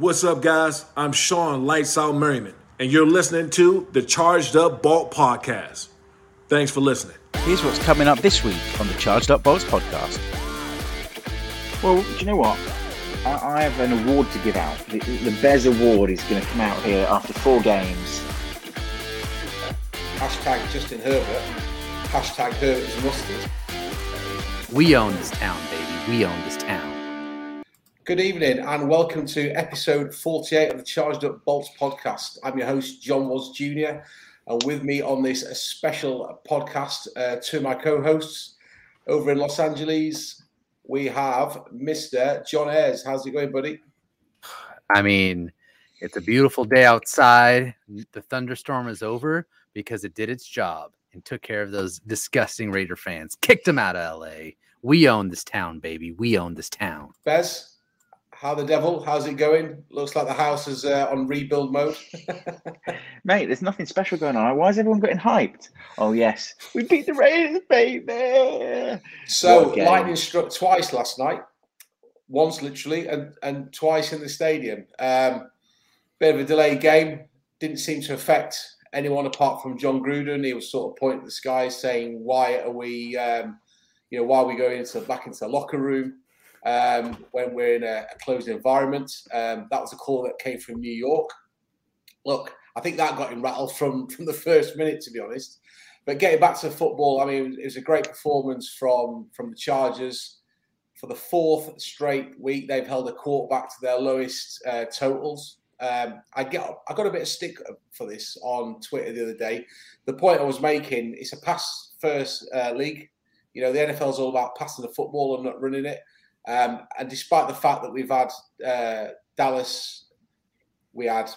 What's up, guys? I'm Shawne Lights Out Merriman, and you're listening to the Charged Up Bolt Podcast. Thanks for listening. Here's what's coming up this week on the Charged Up Bolts podcast. Well, do you know what? I, I have an award to give out. The, the Bez Award is going to come out here after four games. Hashtag Justin Herbert. Hashtag Herbert is mustard. We own this town, baby. We own this town. Good evening and welcome to episode 48 of the Charged Up Bolts podcast. I'm your host, John Was Jr. And with me on this special podcast, uh, of my co hosts over in Los Angeles, we have Mr. John Ayres. How's it going, buddy? I mean, it's a beautiful day outside. The thunderstorm is over because it did its job and took care of those disgusting Raider fans, kicked them out of LA. We own this town, baby. We own this town. Bez, how the devil? How's it going? Looks like the house is uh, on rebuild mode. Mate, there's nothing special going on. Why is everyone getting hyped? Oh, yes. We beat the Raiders, baby. so, lightning struck twice last night. Once literally, and, and twice in the stadium. Um, bit of a delayed game. Didn't seem to affect anyone apart from Jon Gruden. He was sort of pointing at the sky, saying, "Why are we, um, you know, why are we going into back into the locker room um, when we're in a, a closed environment?" Um, that was a call that came from New York. Look, I think that got him rattled from from the first minute, to be honest. But getting back to football, I mean, it was a great performance from from the Chargers. For the fourth straight week, they've held a quarterback to their lowest uh, totals. Um, I get I got a bit of stick for this on Twitter the other day. The point I was making: it's a pass first uh, league. You know, the NFL is all about passing the football and not running it. Um, and despite the fact that we've had uh, Dallas, we had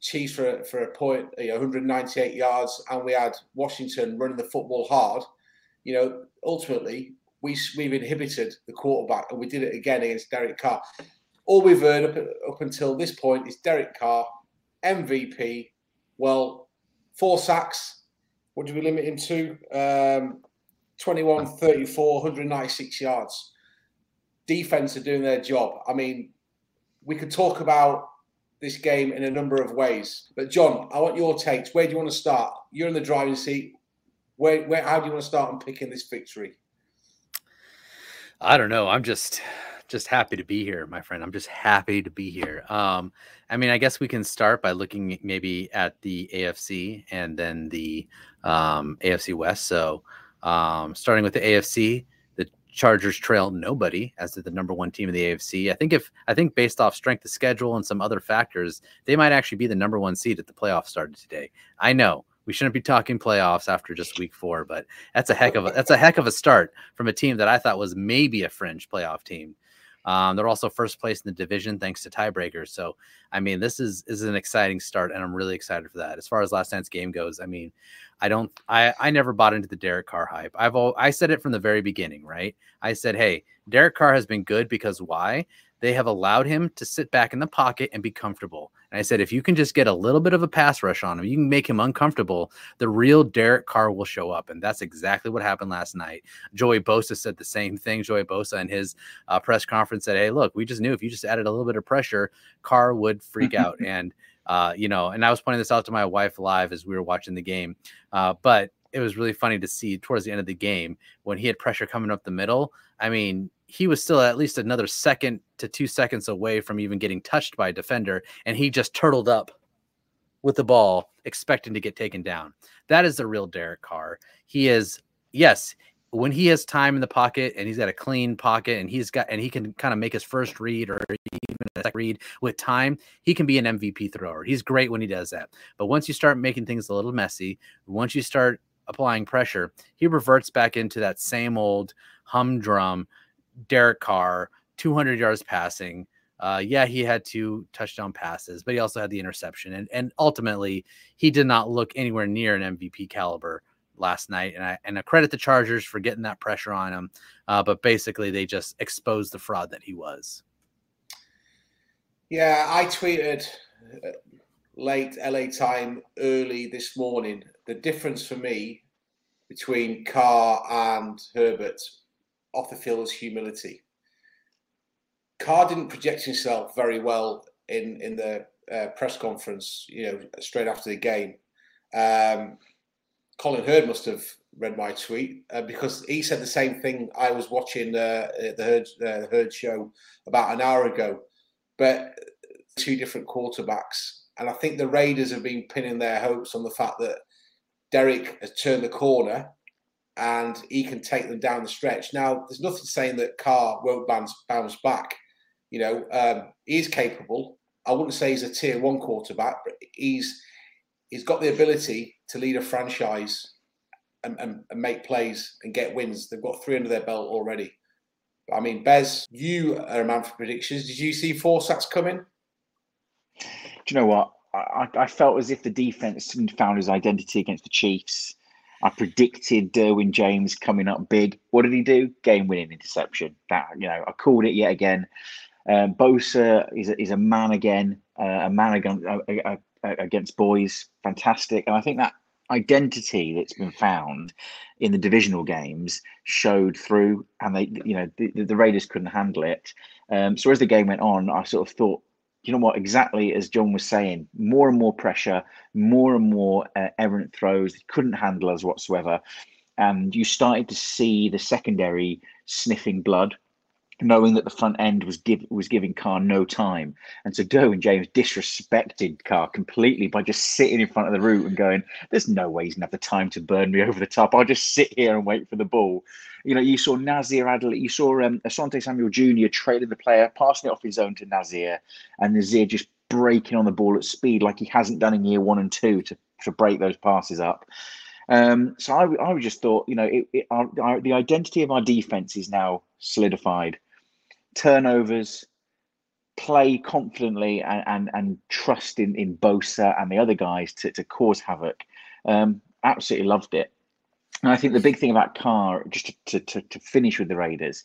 Chiefs for for a point, you know, 198 yards, and we had Washington running the football hard. You know, ultimately we we've inhibited the quarterback, and we did it again against Derek Carr all we've heard up, up until this point is Derek Carr, MVP. Well, four sacks. What do we limit him to? Um, 21, 34, 196 yards. Defense are doing their job. I mean, we could talk about this game in a number of ways. But John, I want your takes. Where do you want to start? You're in the driving seat. Where, where, how do you want to start on picking this victory? I don't know. I'm just just happy to be here, my friend. I'm just happy to be here. Um, I mean, I guess we can start by looking maybe at the AFC and then the um, AFC West. So, um, starting with the AFC, Chargers trail nobody as the number one team in the AFC. I think if I think based off strength of schedule and some other factors, they might actually be the number one seed at the playoffs started today. I know we shouldn't be talking playoffs after just week four, but that's a heck of a that's a heck of a start from a team that I thought was maybe a fringe playoff team um, they're also first place in the division thanks to tiebreakers. So, I mean, this is is an exciting start, and I'm really excited for that. As far as last night's game goes, I mean, I don't, I, I never bought into the Derek Carr hype. I've, all, I said it from the very beginning, right? I said, hey, Derek Carr has been good because why? They have allowed him to sit back in the pocket and be comfortable. And I said, if you can just get a little bit of a pass rush on him, you can make him uncomfortable, the real Derek Carr will show up. And that's exactly what happened last night. Joey Bosa said the same thing. Joey Bosa in his uh, press conference said, hey, look, we just knew if you just added a little bit of pressure, Carr would freak out. And, uh, you know, and I was pointing this out to my wife live as we were watching the game. Uh, but it was really funny to see towards the end of the game when he had pressure coming up the middle. I mean, he was still at least another second to two seconds away from even getting touched by a defender, and he just turtled up with the ball, expecting to get taken down. That is the real Derek Carr. He is, yes, when he has time in the pocket and he's got a clean pocket and he's got and he can kind of make his first read or even a second read with time, he can be an MVP thrower. He's great when he does that. But once you start making things a little messy, once you start applying pressure, he reverts back into that same old humdrum Derek Carr, 200 yards passing. Uh, yeah, he had two touchdown passes, but he also had the interception, and and ultimately he did not look anywhere near an MVP caliber last night. And I and I credit the Chargers for getting that pressure on him, uh, but basically they just exposed the fraud that he was. Yeah, I tweeted uh, late LA time early this morning. The difference for me between Carr and Herbert off the field is humility. Carr didn't project himself very well in in the uh, press conference, you know, straight after the game. Um, Colin Hurd must have read my tweet uh, because he said the same thing. I was watching uh, the Herd uh, Herd show about an hour ago, but two different quarterbacks, and I think the Raiders have been pinning their hopes on the fact that Derek has turned the corner and he can take them down the stretch. Now, there's nothing saying that Carr won't bounce, bounce back. You know, um, he's capable. I wouldn't say he's a tier one quarterback, but he's he's got the ability to lead a franchise and, and, and make plays and get wins. They've got three under their belt already. I mean, Bez, you are a man for predictions. Did you see four sacks coming? Do you know what? I, I felt as if the defense found his identity against the Chiefs. I predicted Derwin James coming up big. What did he do? Game winning interception. That you know, I called it yet again. Um, Bosa is a, is a man again, uh, a man against, uh, uh, uh, against boys. Fantastic, and I think that identity that's been found in the divisional games showed through, and they, you know, the, the Raiders couldn't handle it. Um, so as the game went on, I sort of thought, you know what, exactly as John was saying, more and more pressure, more and more uh, errant throws. They couldn't handle us whatsoever, and you started to see the secondary sniffing blood knowing that the front end was give was giving Carr no time. And so Derwin James disrespected Carr completely by just sitting in front of the route and going, There's no way he's gonna have the time to burn me over the top. I'll just sit here and wait for the ball. You know, you saw Nasir Adderley, you saw um, Asante Samuel Jr. trailing the player, passing it off his own to Nasir, and Nasir just breaking on the ball at speed like he hasn't done in year one and two to, to break those passes up. Um, so I, I just thought, you know, it, it, our, our, the identity of our defense is now solidified turnovers, play confidently, and and, and trust in, in Bosa and the other guys to, to cause havoc. Um, absolutely loved it. And I think the big thing about Carr, just to, to, to finish with the Raiders,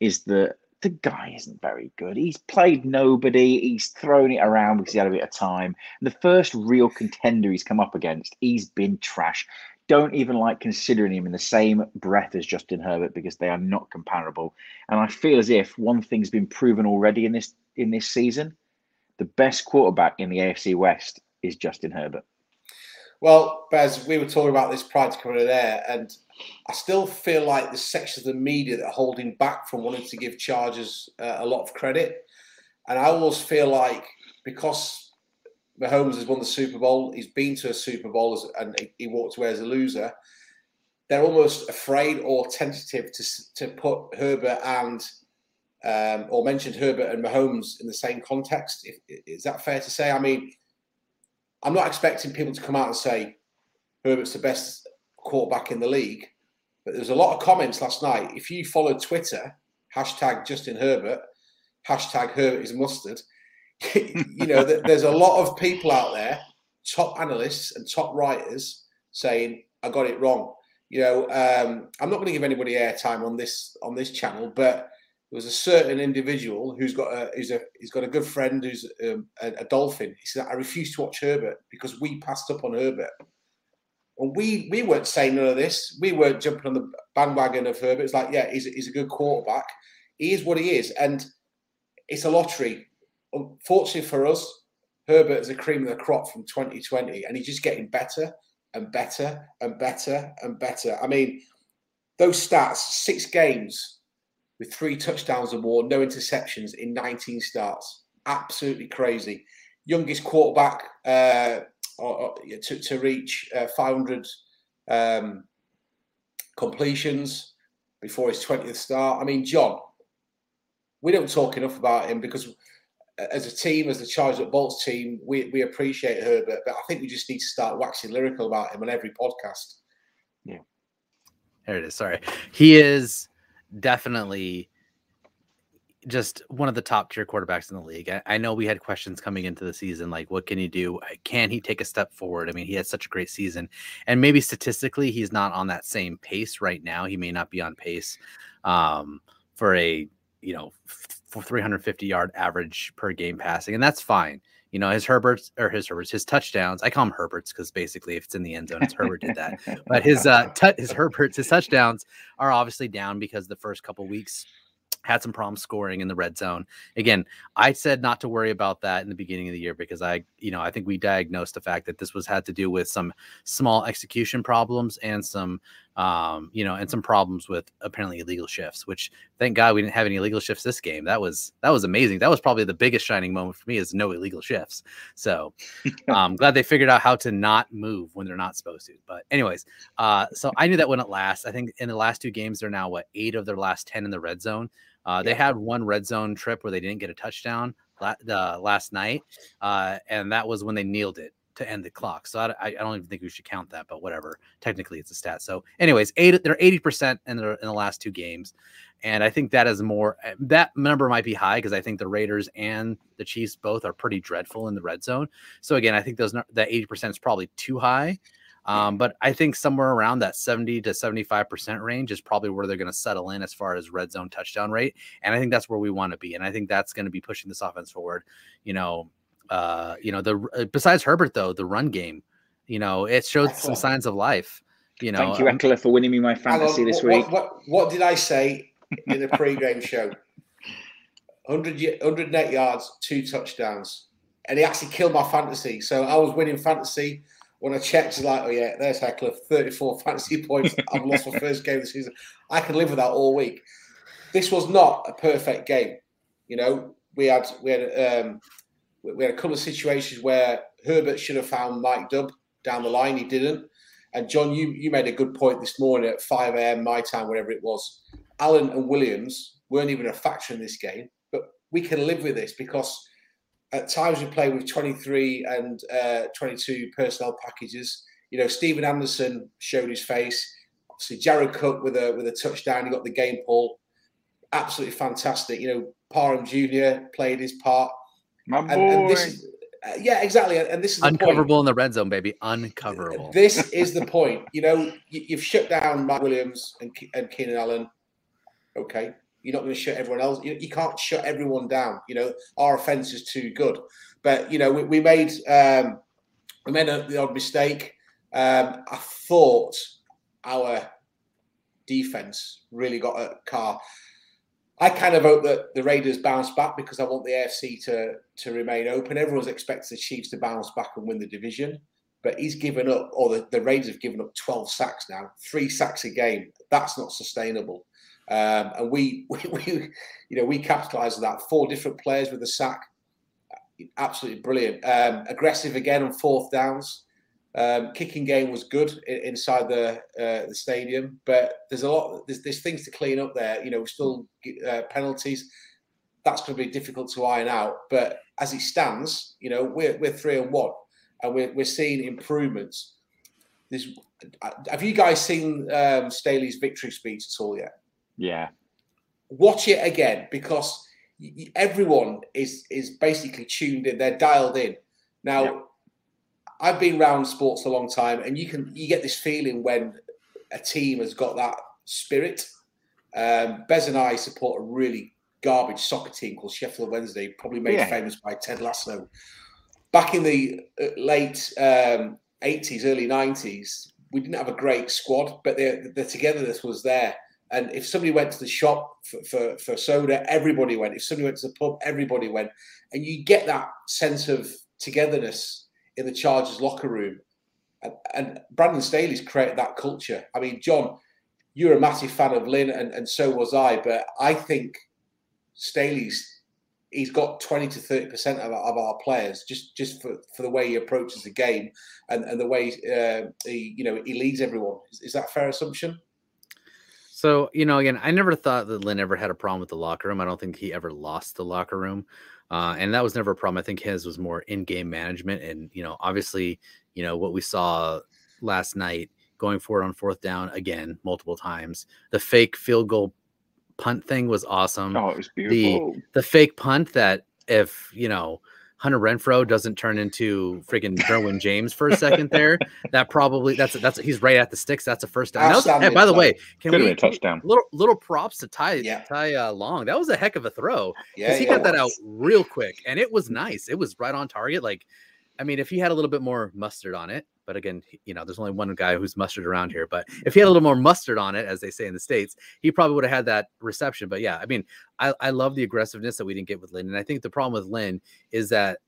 is that the guy isn't very good. He's played nobody. He's thrown it around because he had a bit of time. The first real contender he's come up against, he's been trash don't even like considering him in the same breath as Justin Herbert because they are not comparable. And I feel as if one thing's been proven already in this in this season: the best quarterback in the AFC West is Justin Herbert. Well, Bez, we were talking about this prior to coming in there, and I still feel like the section of the media that are holding back from wanting to give Chargers uh, a lot of credit. And I always feel like because Mahomes has won the Super Bowl. He's been to a Super Bowl and he walked away as a loser. They're almost afraid or tentative to to put Herbert and um, or mentioned Herbert and Mahomes in the same context. If, is that fair to say? I mean, I'm not expecting people to come out and say Herbert's the best quarterback in the league, but there's a lot of comments last night. If you follow Twitter, hashtag Justin Herbert, hashtag Herbert is mustard you know, there's a lot of people out there, top analysts and top writers, saying I got it wrong. You know, um, I'm not going to give anybody airtime on this on this channel, but there was a certain individual who's got a who's a he's got a good friend who's um, a, a, dolphin. He said, "I refuse to watch Herbert because we passed up on Herbert." And we we weren't saying none of this. We weren't jumping on the bandwagon of Herbert. It's like, yeah, he's, he's a good quarterback. He is what he is, and it's a lottery unfortunately for us, Herbert is a cream of the crop from 2020, and he's just getting better and better and better and better. I mean, those stats: six games with three touchdowns or more, no interceptions in 19 starts. Absolutely crazy. Youngest quarterback uh, to, to reach uh, 500 um, completions before his 20th start. I mean, John, we don't talk enough about him because as a team, as the Charged Up Bolts team, we, we appreciate Herbert, but I think we just need to start waxing lyrical about him on every podcast. Yeah. There it is. Sorry. He is definitely just one of the top tier quarterbacks in the league. I, I, know we had questions coming into the season like, what can he do? Can he take a step forward? I mean, he had such a great season. And maybe statistically, he's not on that same pace right now. He may not be on pace um, for a, you know, 350 yard average per game passing, and that's fine. You know, his Herberts or his Herberts, his touchdowns. I call him Herberts because basically, if it's in the end zone, it's Herbert did that. But his uh, his Herberts, his touchdowns are obviously down because the first couple weeks had some problems scoring in the red zone. Again, I said not to worry about that in the beginning of the year because I, you know, I think we diagnosed the fact that this was had to do with some small execution problems and some, um, you know, and some problems with apparently illegal shifts. Which thank God we didn't have any illegal shifts this game. That was that was amazing. That was probably the biggest shining moment for me is no illegal shifts. So I'm um, glad they figured out how to not move when they're not supposed to. But anyways, uh, so I knew that wouldn't last. I think in the last two games they're now what eight of their last ten in the red zone. Uh, they had one red zone trip where they didn't get a touchdown la- uh, last night, uh, and that was when they kneeled it to end the clock. So I, I, don't even think we should count that, but whatever. Technically, it's a stat. So, anyways, eight they're eighty percent in the in the last two games, and I think that is more eh, that number might be high because I think the Raiders and the Chiefs both are pretty dreadful in the red zone. So again, I think those that eighty percent is probably too high. Um, but I think somewhere around that 70 to 75% range is probably where they're going to settle in as far as red zone touchdown rate. And I think that's where we want to be. And I think that's going to be pushing this offense forward. You know, uh, you know, the uh, besides Herbert, though, the run game, you know, it showed some signs of life. You know, thank you, Ekeler, for winning me my fantasy this what, week. What, what, what, did I say in the pre-game show? 100, 100 net yards, two touchdowns. And he actually killed my fantasy. So I was winning fantasy when I checked, it's like, oh yeah, there's Ekeler, 34 fantasy points. I've lost my first game of the season. I can live with that all week. This was not a perfect game. You know, we had we had um, we had a couple of situations where Herbert should have found Mike Dubb down the line. He didn't. And John, you you made a good point this morning at 5 a.m. my time, whatever it was. Allen and Williams weren't even a factor in this game, but we can live with this because at times we play with 23 and uh, 22 personnel packages. You know, Stephen Anderson showed his face. Obviously, Jared Cook with a with a touchdown, he got the game ball. Absolutely fantastic. You know, Parham Jr. played his part. My and, boy. And this is, uh, yeah, exactly. And this is uncoverable in the red zone, baby. Uncoverable. This is the point. You know, you, have shut down Mike Williams and, and Keenan Allen. Okay, you're not going to shut everyone else. You, you, can't shut everyone down. You know, our offense is too good. But you know, we, we made um, we made a, the odd mistake. Um, I thought our defense really got a car. I kind of hope that the Raiders bounce back because I want the AFC to to remain open. Everyone's expecting the Chiefs to bounce back and win the division, but he's given up, or the, the Raiders have given up 12 sacks now, three sacks a game. That's not sustainable. Um, and we, we, we, you know, we capitalised on that. Four different players with a sack, absolutely brilliant. Um, aggressive again on fourth downs. Um, kicking game was good inside the uh, the stadium, but there's a lot. There's, there's things to clean up there. You know, still uh, penalties. That's going to be difficult to iron out. But as it stands, you know, we're we're three and one, and we're we're seeing improvements. There's, have you guys seen um, Staley's victory speech at all yet? Yeah. Watch it again because everyone is is basically tuned in. They're dialed in. Now, yep. I've been around sports a long time, and you can you get this feeling when a team has got that spirit. Um, Bez and I support a really garbage soccer team called Sheffield Wednesday, probably made yeah. famous by Ted Lasso. Back in the uh, late um, 80s, early 90s, we didn't have a great squad, but the, the togetherness was there. And if somebody went to the shop for, for, for, soda, everybody went. If somebody went to the pub, everybody went. And you get that sense of togetherness in the Chargers locker room. And, and Brandon Staley's created that culture. I mean, John, you're a massive fan of Lynn, and, and so was I. But I think Staley's he's got 20 to 30 percent of, of our players just just for, for the way he approaches the game and, and the way uh, he you know he leads everyone. Is, is that fair assumption? So, you know, again, I never thought that Lynn ever had a problem with the locker room. I don't think he ever lost the locker room. Uh, and that was never a problem. I think his was more in game management. And, you know, obviously, you know, what we saw last night going forward on fourth down again, multiple times. The fake field goal punt thing was awesome. Oh, it was beautiful. The, the fake punt that if, you know, Hunter Renfrow doesn't turn into freaking Derwin James for a second there, that probably that's that's he's right at the sticks. That's a first down. Was, hey, by the way, can Could we a touchdown? Little little props to Ty yeah. Ty uh, Long. That was a heck of a throw because yeah, he yeah, got that out real quick and it was nice. It was right on target. Like, I mean, if he had a little bit more mustard on it, But again, you know, there's only one guy who's mustard around here. But if he had a little more mustard on it, as they say in the states, he probably would have had that reception. But yeah, I mean, I, I love the aggressiveness that we didn't get with Lynn, and I think the problem with Lynn is that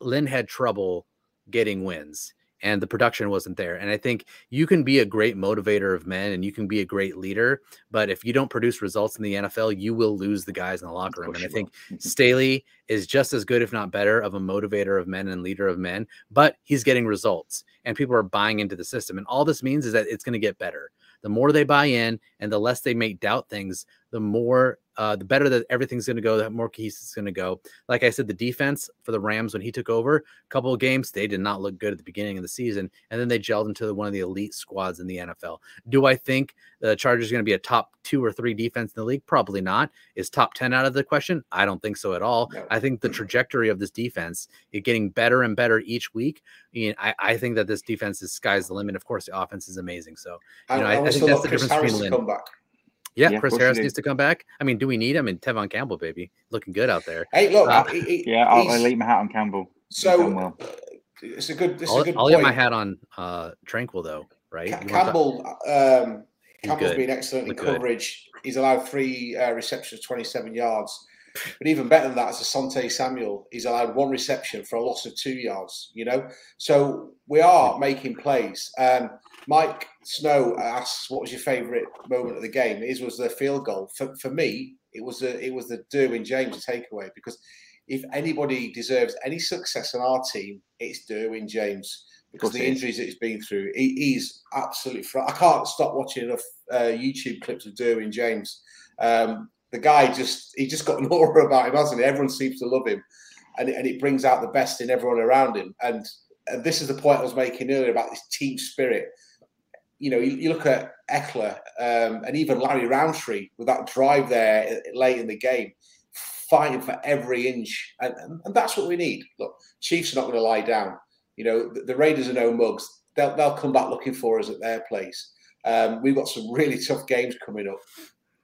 Lynn had trouble getting wins and the production wasn't there. And I think you can be a great motivator of men and you can be a great leader, but if you don't produce results in the NFL, you will lose the guys in the locker room. And I think mm-hmm. Staley is just as good, if not better, of a motivator of men and leader of men, but he's getting results and people are buying into the system. And all this means is that it's going to get better. The more they buy in and the less they make doubt things, the more uh, the better that everything's going to go, the more keys it's going to go. Like I said, the defense for the Rams when he took over, a couple of games, they did not look good at the beginning of the season, and then they gelled into one of the elite squads in the NFL. Do I think the Chargers are going to be a top two or three defense in the league? Probably not. Is top 10 out of the question? I don't think so at all. No. I think the trajectory of this defense is getting better and better each week. I, mean, I, I, think that this defense is sky's the limit. Of course, the offense is amazing. So, you know, I, I, I think that's the difference between Lynn. Yeah, yeah Chris Harris needs to come back. I mean, do we need him? And Tevaughn Campbell, baby, looking good out there. Hey, look, uh, he, yeah, I'll, I'll leave my hat on Campbell. So well. it's a good. I'll, a good I'll get my hat on uh, Tranquill though, right? Ca- Campbell, um, Campbell's good. been excellent in coverage. Good. He's allowed three uh, receptions, twenty-seven yards. But even better than that, as Asante Samuel, he's allowed one reception for a loss of two yards. You know, so we are making plays. Um, Mike Snow asks, "What was your favourite moment of the game?" His was the field goal. For, for me, it was the it was the Derwin James takeaway because if anybody deserves any success on our team, it's Derwin James because the injuries that he's been through. He, he's absolutely. Fr- I can't stop watching enough uh, YouTube clips of Derwin James. Um, the guy just he just got an aura about him, hasn't he? Everyone seems to love him, and and it brings out the best in everyone around him. And and this is the point I was making earlier about this team spirit you know, you, you look at Ekeler um, and even Larry Rountree with that drive there late in the game, fighting for every inch, and, and, and that's what we need. Look, Chiefs are not going to lie down. You know, the, the, Raiders are no mugs. They'll, they'll come back looking for us at their place. Um, we've got some really tough games coming up.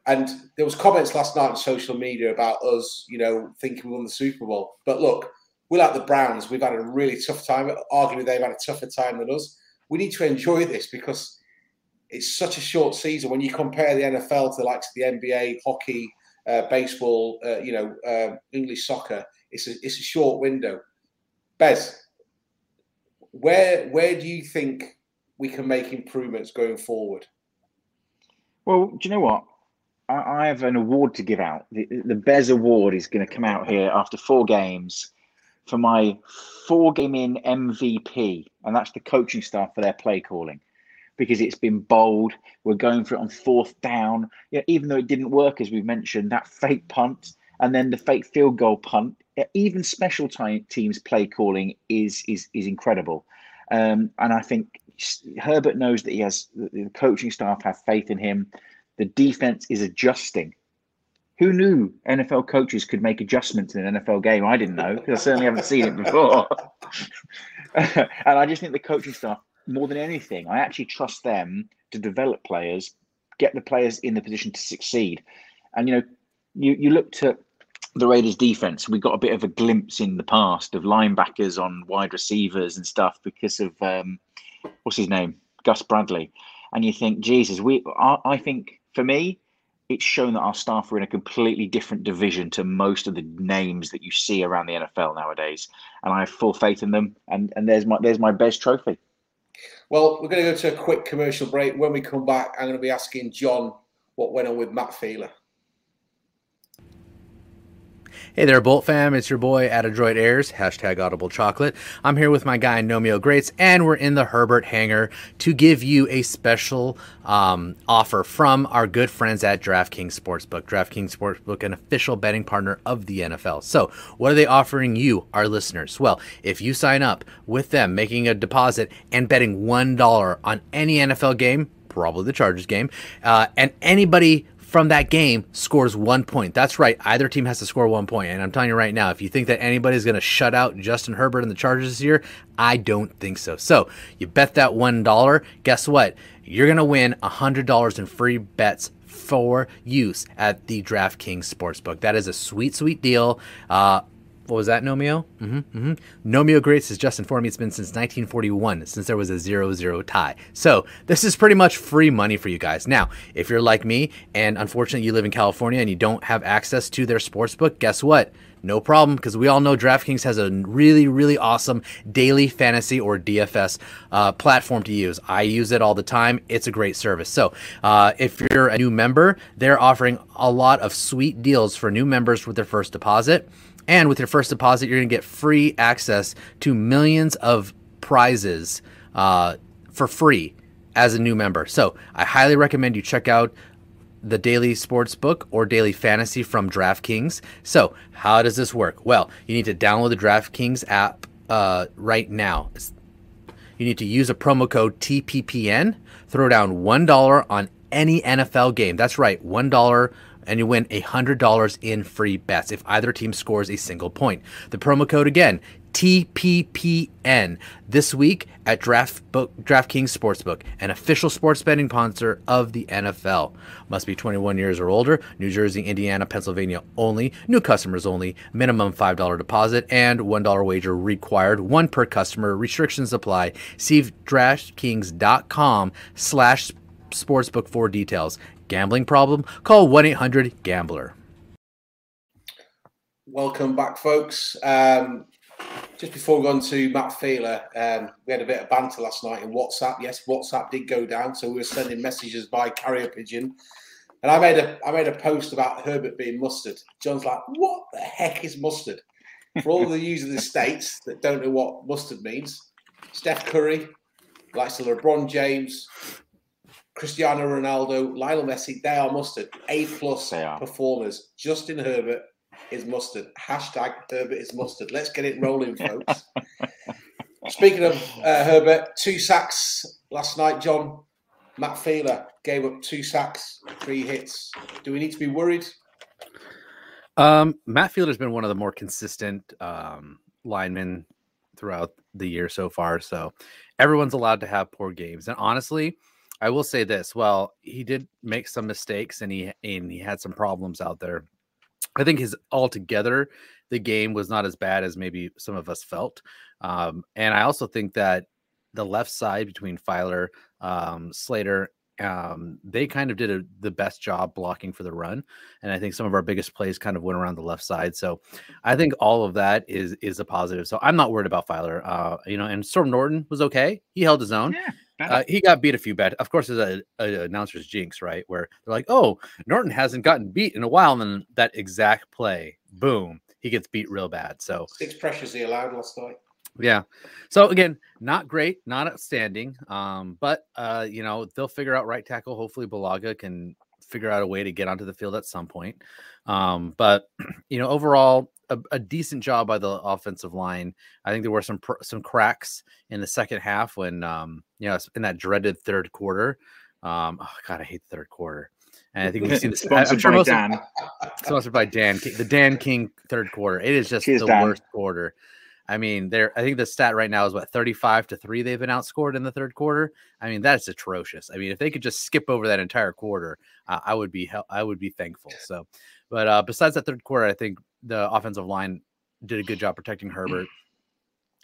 And there was comments last night on social media about us, you know, thinking we won the Super Bowl. But look, we're like the Browns. We've had a really tough time. Arguably, they've had a tougher time than us. We need to enjoy this because it's such a short season when you compare the NFL to the likes of the NBA, hockey, uh, baseball, uh, you know, uh, English soccer. It's a it's a short window. Bez, where where do you think we can make improvements going forward? Well, do you know what? I, I have an award to give out. The, the Bez Award is going to come out here after four games for my four game in MVP, and that's the coaching staff for their play calling because it's been bold. We're going for it on fourth down. Yeah, even though it didn't work, as we've mentioned, that fake punt and then the fake field goal punt. Even special teams play calling is is is incredible, um, and I think Herbert knows that he has the coaching staff have faith in him. The defense is adjusting. Who knew NFL coaches could make adjustments in an NFL game? I didn't know because I certainly haven't seen it before. and I just think the coaching staff more than anything, I actually trust them to develop players, get the players in the position to succeed. And you know, you you looked at the Raiders defense, we got a bit of a glimpse in the past of linebackers on wide receivers and stuff because of um, what's his name, Gus Bradley. And you think, Jesus, we I, I think for me, it's shown that our staff are in a completely different division to most of the names that you see around the NFL nowadays. And I have full faith in them. And and there's my there's my best trophy. Well, we're going to go to a quick commercial break. When we come back, I'm going to be asking John what went on with Matt Feiler. Hey there, Bolt fam. It's your boy, Adroit Airs, hashtag Audible Chocolate. I'm here with my guy, Nomeo Greats, and we're in the Herbert Hangar to give you a special um, offer from our good friends at DraftKings Sportsbook. DraftKings Sportsbook, an official betting partner of the NFL. So, what are they offering you, our listeners? Well, if you sign up with them, making a deposit and betting $1 on any NFL game, probably the Chargers game, uh, and anybody from that game scores one point. That's right. Either team has to score one point. And I'm telling you right now, if you think that anybody's going to shut out Justin Herbert and the Chargers this year, I don't think so. So you bet that $1. Guess what? You're going to win $100 in free bets for use at the DraftKings Sportsbook. That is a sweet, sweet deal. Uh, What was that, Nomio? Mm-hmm, mm-hmm. Nomio Greats has just informed me it's been since 1941, since there was a 0 0 tie. So this is pretty much free money for you guys. Now, if you're like me and unfortunately you live in California and you don't have access to their sports book, guess what? No problem, because we all know DraftKings has a really, really awesome daily fantasy or DFS uh, platform to use. I use it all the time. It's a great service. So, uh, if you're a new member, they're offering a lot of sweet deals for new members with their first deposit. And with your first deposit, you're going to get free access to millions of prizes uh, for free as a new member. So, I highly recommend you check out the daily sports book or daily fantasy from DraftKings. So, how does this work? Well, you need to download the DraftKings app uh, right now. You need to use a promo code TPPN, throw down $1 on any NFL game. That's right, $1 and you win $100 in free bets if either team scores a single point. The promo code again, TPPN this week at Draft Book, DraftKings Sportsbook, an official sports betting sponsor of the NFL. Must be 21 years or older. New Jersey, Indiana, Pennsylvania only. New customers only. Minimum $5 deposit and $1 wager required. One per customer. Restrictions apply. See DraftKings.com slash sportsbook for details. Gambling problem? Call 1 800 Gambler. Welcome back, folks. Um, just before we go on to Matt Feiler, um, we had a bit of banter last night in WhatsApp. Yes, WhatsApp did go down, so we were sending messages by carrier pigeon. And I made a I made a post about Herbert being mustard. John's like, "What the heck is mustard?" For all the users of the states that don't know what mustard means, Steph Curry likes the LeBron James, Cristiano Ronaldo, Lionel Messi, they are mustard. A plus performers. Justin Herbert is mustard. Hashtag Herbert is mustard. Let's get it rolling, folks. Speaking of uh, Herbert, two sacks last night, John. Matt Feiler gave up two sacks, three hits. Do we need to be worried? Um, Matt Feiler has been one of the more consistent um, linemen throughout the year so far. So everyone's allowed to have poor games. And honestly, I will say this: well, he did make some mistakes, and he and he had some problems out there. I think his altogether the game was not as bad as maybe some of us felt, um, and I also think that the left side between Feiler, um, Slater, um, they kind of did a, the best job blocking for the run, and I think some of our biggest plays kind of went around the left side. So I think all of that is is a positive. So I'm not worried about Feiler. Uh, you know, and Storm Norton was okay; he held his own. Yeah. Uh, he got beat a few bad. Of course, there's a, a, announcer's jinx, right? Where they're like, "Oh, Norton hasn't gotten beat in a while," and then that exact play, boom, he gets beat real bad. So six pressures he allowed last night. Yeah. So again, not great, not outstanding. Um, but uh, you know, they'll figure out right tackle. Hopefully, Bulaga can figure out a way to get onto the field at some point. Um, but you know, overall, a, a, decent job by the offensive line. I think there were some some cracks in the second half when um, you know in that dreaded third quarter. Um, oh God, I hate the third quarter. And I think we've seen this sponsored sure by Dan. Of, sponsored by Dan, the Dan King third quarter. It is just Cheers, the Dan. worst quarter. I mean, there. I think the stat right now is what thirty-five to three. They've been outscored in the third quarter. I mean, that's atrocious. I mean, if they could just skip over that entire quarter, uh, I would be I would be thankful. So, but uh, besides that third quarter, I think the offensive line did a good job protecting Herbert.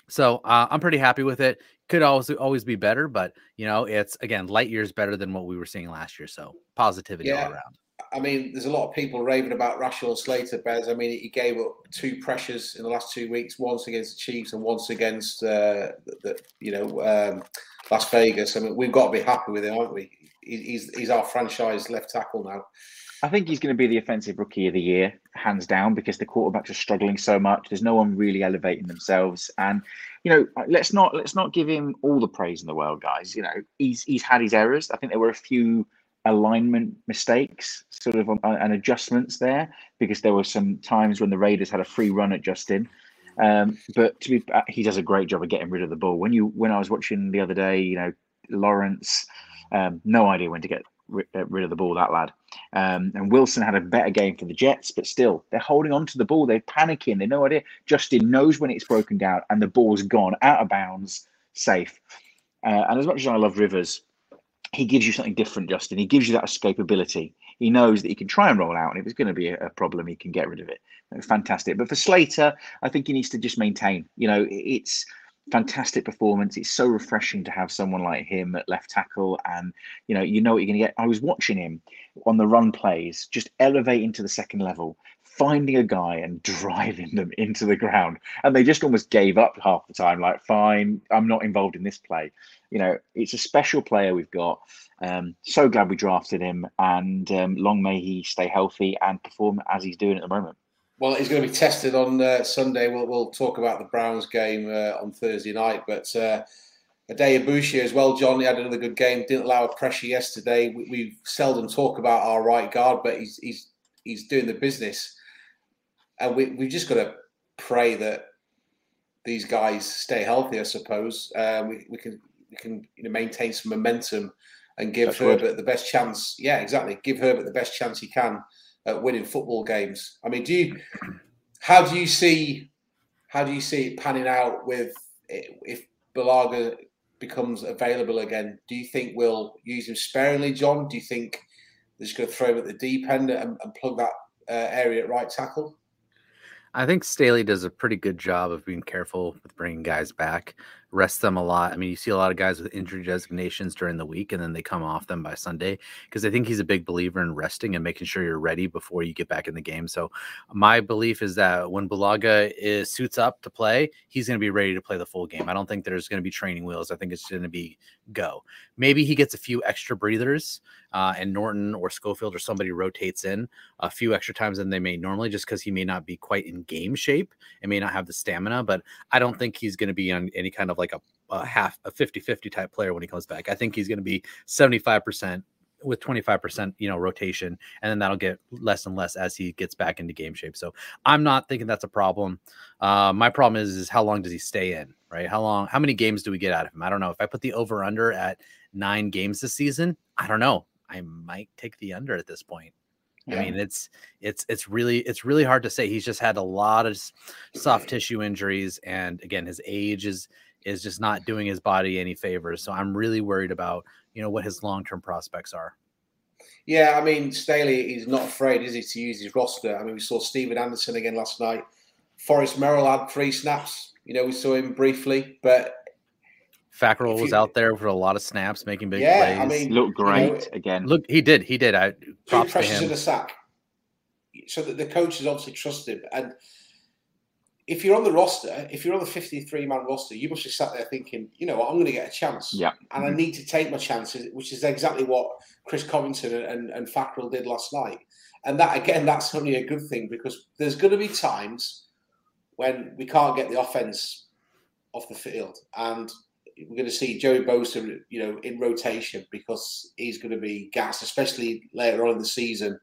So uh, I'm pretty happy with it. Could always always be better, but you know, it's again light years better than what we were seeing last year. So positivity yeah. all around. I mean, there's a lot of people raving about Rashawn Slater, Bez. I mean, he gave up two pressures in the last two weeks, once against the Chiefs and once against uh, the, the you know um, Las Vegas. I mean, we've got to be happy with him, aren't we? He's he's our franchise left tackle now. I think he's going to be the offensive rookie of the year, hands down, because the quarterbacks are struggling so much. There's no one really elevating themselves, and you know, let's not let's not give him all the praise in the world, guys. You know, he's he's had his errors. I think there were a few alignment mistakes, sort of, uh, and adjustments there, because there were some times when the Raiders had a free run at Justin. Um, but to be, uh, he does a great job of getting rid of the ball. When you when I was watching the other day, you know, Lawrence, um, no idea when to get uh, rid of the ball, that lad. Um, and Wilson had a better game for the Jets, but still, they're holding on to the ball. They're panicking. They no idea. Justin knows when it's broken down and the ball's gone out of bounds, safe. Uh, and as much as I love Rivers, he gives you something different, Justin. He gives you that escapability. he knows that he can try and roll out, and if it's going to be a, problem, he can get rid of it. Fantastic. But for Slater, I think he needs to just maintain. You know, it's fantastic performance. It's so refreshing to have someone like him at left tackle, and you know, you know what you're going to get. I was watching him on the run plays, just elevating to the second level, finding a guy and driving them into the ground, and they just almost gave up half the time. Like, fine, I'm not involved in this play. You know, it's a special player we've got. Um, so glad we drafted him, and um, long may he stay healthy and perform as he's doing at the moment. Well, he's going to be tested on uh, Sunday. We'll, we'll talk about the Browns game uh, on Thursday night. But uh, Adebomish as well, John, he had another good game. Didn't allow a pressure yesterday. We, we seldom talk about our right guard, but he's he's he's doing the business, and we we've just got to pray that these guys stay healthy. I suppose um, we we can we can you know maintain some momentum and give That's Herbert good. the best chance. Yeah, exactly. Give Herbert the best chance he can at winning football games. I mean, do you? How do you see? How do you see it panning out with if Bulaga becomes available again? Do you think we'll use him sparingly, John? Do you think they're just going to throw him at the deep end and, and plug that uh, area at right tackle? I think Staley does a pretty good job of being careful with bringing guys back rest them a lot. I mean, you see a lot of guys with injury designations during the week and then they come off them by Sunday because I think he's a big believer in resting and making sure you're ready before you get back in the game. So my belief is that when Bulaga is suits up to play, he's going to be ready to play the full game. I don't think there's going to be training wheels. I think it's going to be go. Maybe he gets a few extra breathers uh, and Norton or Schofield or somebody rotates in a few extra times than they may normally just because he may not be quite in game shape and may not have the stamina. But I don't think he's going to be on any kind of like like a, a half a 50-50 type player when he comes back. I think he's going to be 75% with 25% you know rotation and then that'll get less and less as he gets back into game shape. So i'm not thinking that's a problem. Uh, my problem is is how long does he stay in right? How long how many games do we get out of him? I don't know. If i put the over under at nine games this season i don't know. I might take the under at this point. Yeah. I mean, it's it's it's really it's really hard to say. He's just had a lot of soft tissue injuries, and again, his age is is just not doing his body any favors. So I'm really worried about, you know, what his long term prospects are. Yeah, I mean, Staley is not afraid, is he, to use his roster? I mean, we saw Stephen Anderson again last night. Forrest Merrill had three snaps. You know, we saw him briefly, but Fackrell was out there for a lot of snaps, making big yeah, plays. I mean, looked great you know, again. Look, he did. He did. I props two pressures in a sack, so that the coaches obviously trust him. And if you're on the roster, if you're on the 53 man roster, you must have sat there thinking, you know what, I'm going to get a chance. Yeah. And I mm-hmm. need to take my chances, which is exactly what Chris Covington and, and Fackrell did last night. And that, again, that's only a good thing because there's going to be times when we can't get the offense off the field. And we're going to see Joey Bosa, you know, in rotation because he's going to be gassed, especially later on in the season.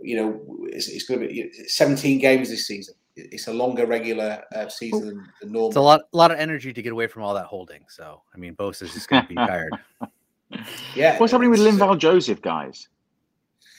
You know, it's, it's going to be 17 games this season it's a longer regular uh, season than, than normal. It's a lot, a lot of energy to get away from all that holding. So, I mean, Bose is just going to be tired. Yeah. What's happening with Linval Joseph, guys?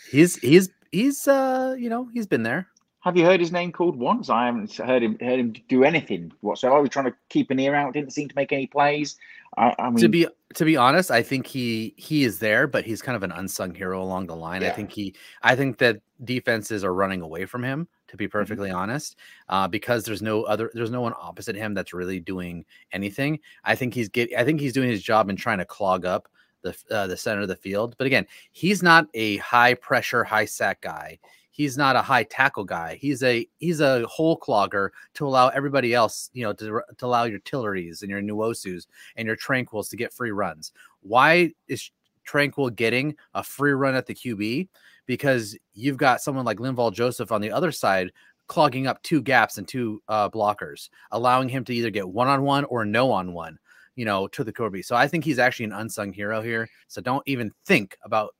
He's he's he's uh you know he's been there. Have you heard his name called once? I haven't heard him heard him do anything whatsoever. I was trying to keep an ear out. Didn't seem to make any plays. I, I mean, to be to be honest, I think he he is there, but he's kind of an unsung hero along the line. Yeah. I think he I think that defenses are running away from him to be mm-hmm. perfectly mm-hmm. honest, uh, because there's no other, there's no one opposite him that's really doing anything. I think he's get, I think he's doing his job in trying to clog up the uh, the center of the field. But again, he's not a high pressure, high sack guy. He's not a high tackle guy. He's a he's a hole clogger to allow everybody else, you know, to, to allow your Tillerys and your Nwosus and your Tranquills to get free runs. Why is Tranquill getting a free run at the QB? because you've got someone like Linval Joseph on the other side clogging up two gaps and two uh, blockers, allowing him to either get one on one or no on one, you know, to the Corby. So I think he's actually an unsung hero here. So don't even think about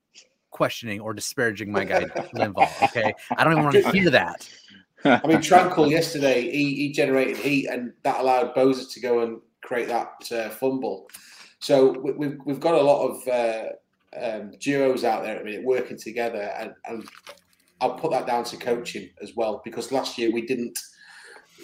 questioning or disparaging my guy Linval. Okay, I don't even want to hear that. I mean, Tranquill yesterday he, he generated heat, and that allowed Bosa to go and create that uh, fumble. So we, we've we've got a lot of uh, um, duos out there at the minute working together, and, and I'll put that down to coaching as well because last year we didn't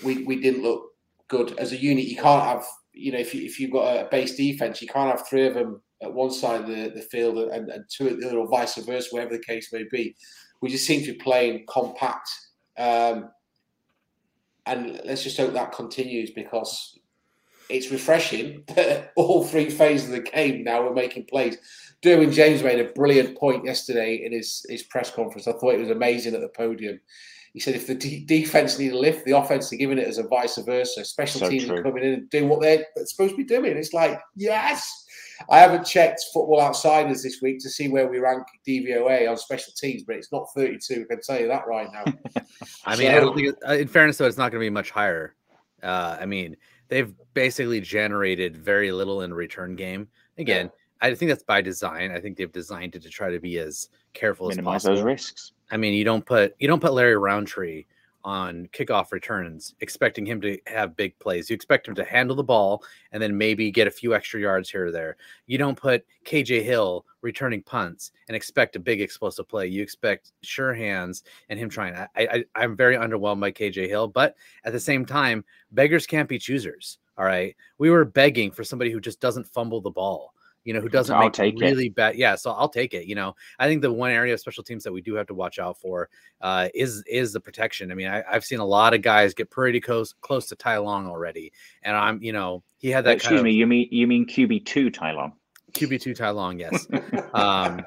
we, we didn't look good as a unit. You can't have you know if you if you've got a base defense, you can't have three of them at one side of the, the field and, and two at the other, or vice versa, whatever the case may be. We just seem to be playing compact. Um, and let's just hope that continues because it's refreshing that all three phases of the game now we're making plays. Derwin James made a brilliant point yesterday in his, his press conference. I thought it was amazing at the podium. He said if the d- defense need a lift, the offense are giving it as a vice versa. Special So teams are coming in and doing what they're supposed to be doing. It's like, yes. I haven't checked Football Outsiders this week to see where we rank DVOA on special teams, but it's not 32. I can tell you that right now. I mean, I don't think, uh, in fairness, though, it's not going to be much higher. Uh, I mean, they've basically generated very little in return game. Again, I think that's by design. I think they've designed it to try to be as careful as Minimize possible. those risks. I mean, you don't put you don't put Larry Rountree on kickoff returns expecting him to have big plays. You expect him to handle the ball and then maybe get a few extra yards here or there. You don't put KJ Hill returning punts and expect a big explosive play. You expect sure hands and him trying. I, I I'm very underwhelmed by KJ Hill, but at the same time, beggars can't be choosers. All right, we were begging for somebody who just doesn't fumble the ball. You know, who doesn't I'll make take it. really bad. Yeah, so I'll take it. You know, I think the one area of special teams that we do have to watch out for uh, is is the protection. I mean, I, I've seen a lot of guys get pretty close close to Ty Long already, and I'm you know he had that Excuse kind of me, you mean you mean QB two, Ty Long? QB two Ty Long. Yes, um,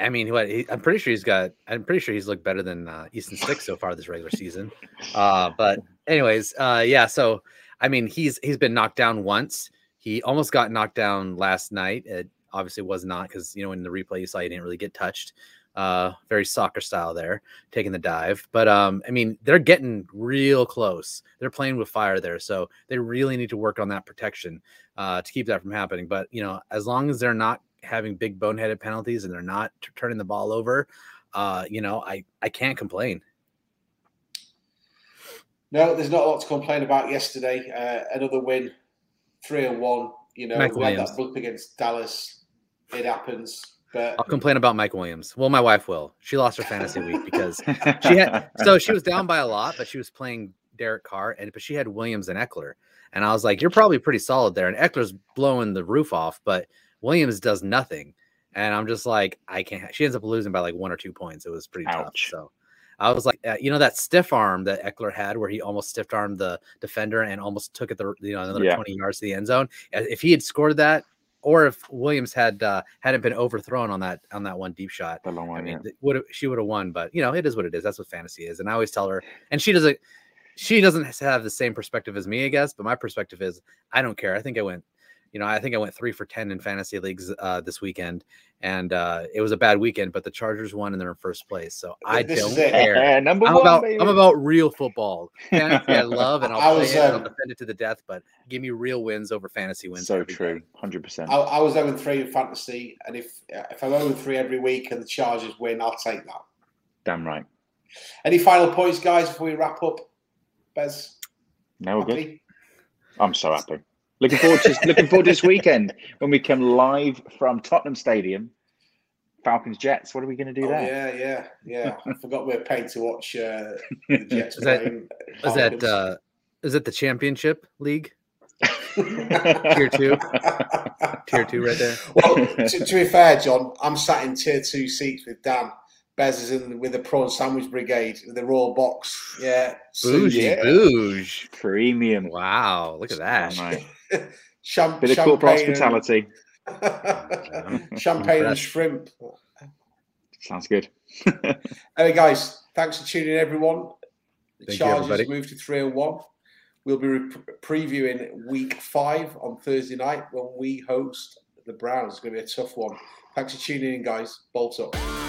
I mean, what he, I'm pretty sure he's got. I'm pretty sure he's looked better than uh, Easton Stick so far this regular season. Uh, but anyways, uh, yeah. So I mean, he's he's been knocked down once. He almost got knocked down last night. It obviously was not because you know in the replay you saw he didn't really get touched. Uh, very soccer style there, taking the dive. But um, I mean, they're getting real close. They're playing with fire there, so they really need to work on that protection uh, to keep that from happening. But you know, as long as they're not having big boneheaded penalties and they're not t- turning the ball over, uh, you know, I I can't complain. No, there's not a lot to complain about yesterday. Uh, another win, three and one. You know, Mike we had that blip against Dallas. It happens. But I'll complain about Mike Williams. Well, my wife will. She lost her fantasy week because she had so she was down by a lot, but she was playing Derek Carr, and but she had Williams and Ekeler, and I was like, "You're probably pretty solid there." And Ekeler's blowing the roof off, but Williams does nothing, and I'm just like, I can't. She ends up losing by like one or two points. It was pretty tough. So I was like, uh, you know, that stiff arm that Ekeler had, where he almost stiff armed the defender and almost took it the you know another Yeah. 20 yards to the end zone. Uh, If he had scored that. Or if Williams had uh, hadn't been overthrown on that on that one deep shot, long I one, mean, yeah. would she would have won, but you know, it is what it is. That's what fantasy is. And I always tell her, and she doesn't, she doesn't have the same perspective as me, I guess. But my perspective is, I don't care. I think I went, you know, I think I went three for ten in fantasy leagues uh, this weekend, and uh, it was a bad weekend. But the Chargers won, and they're in first place, so I This is don't it. care. Number I'm one, about baby. I'm about real football. Fantasy I love, and I'll I play was, it. and I'll um, defend it to the death. But give me real wins over fantasy wins. so true, hundred percent. I, I was 0 3 in fantasy. And if if I'm 0 3 every week and the Chargers win, I'll take that. Damn right. Any final points, guys, before we wrap up? Bez? No, we're good. I'm so happy. Looking forward to looking forward to this weekend when we come live from Tottenham Stadium. Falcons Jets. What are we going to do Oh, there? yeah, yeah, yeah. I forgot we're paid to watch uh, the Jets Is that- playing. Is that uh, is it the championship league? Tier two? Tier two right there. well, to, to be fair, John, I'm sat in tier two seats with Dan. Bez is in with the prawn sandwich brigade with the raw box. Yeah, Bougie, yeah. bouge. Premium. Wow, look at that. Damn right. Cham- Bit of corporate champagne and- hospitality. champagne and shrimp. Sounds good. Anyway, guys, thanks for tuning in, everyone. The Thank you, Chargers everybody. moved to three and one. We'll be re- previewing week five on Thursday night when we host the Browns. It's going to be a tough one. Thanks for tuning in, guys. Bolt up.